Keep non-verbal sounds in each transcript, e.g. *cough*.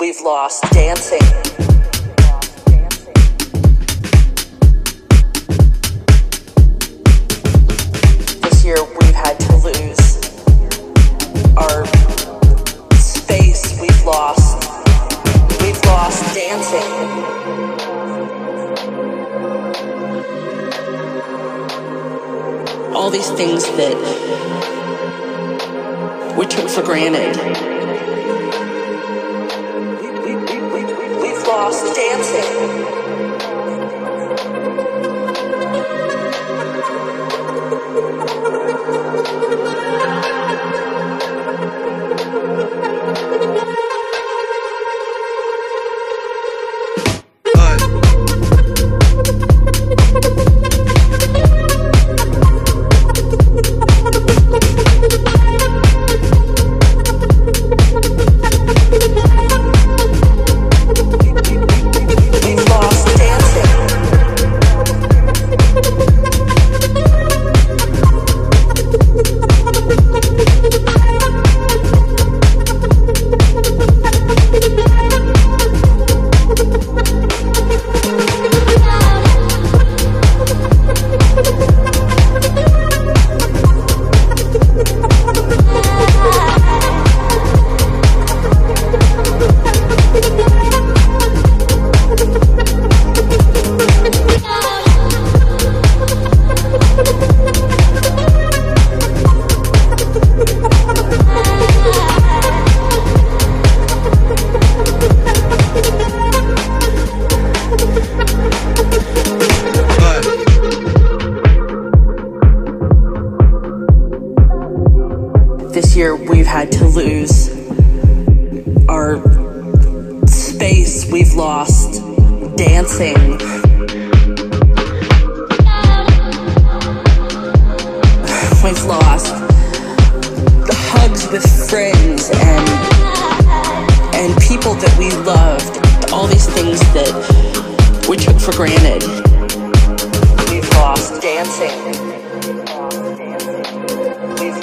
We've lost dancing. This year we've had to lose our space. We've lost. We've lost dancing. All these things that we took for granted. Lost dancing. This year we've had to lose our space. We've lost dancing. *sighs* We've lost the hugs with friends and and people that we loved. All these things that we took for granted.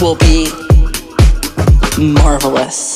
Will be marvelous.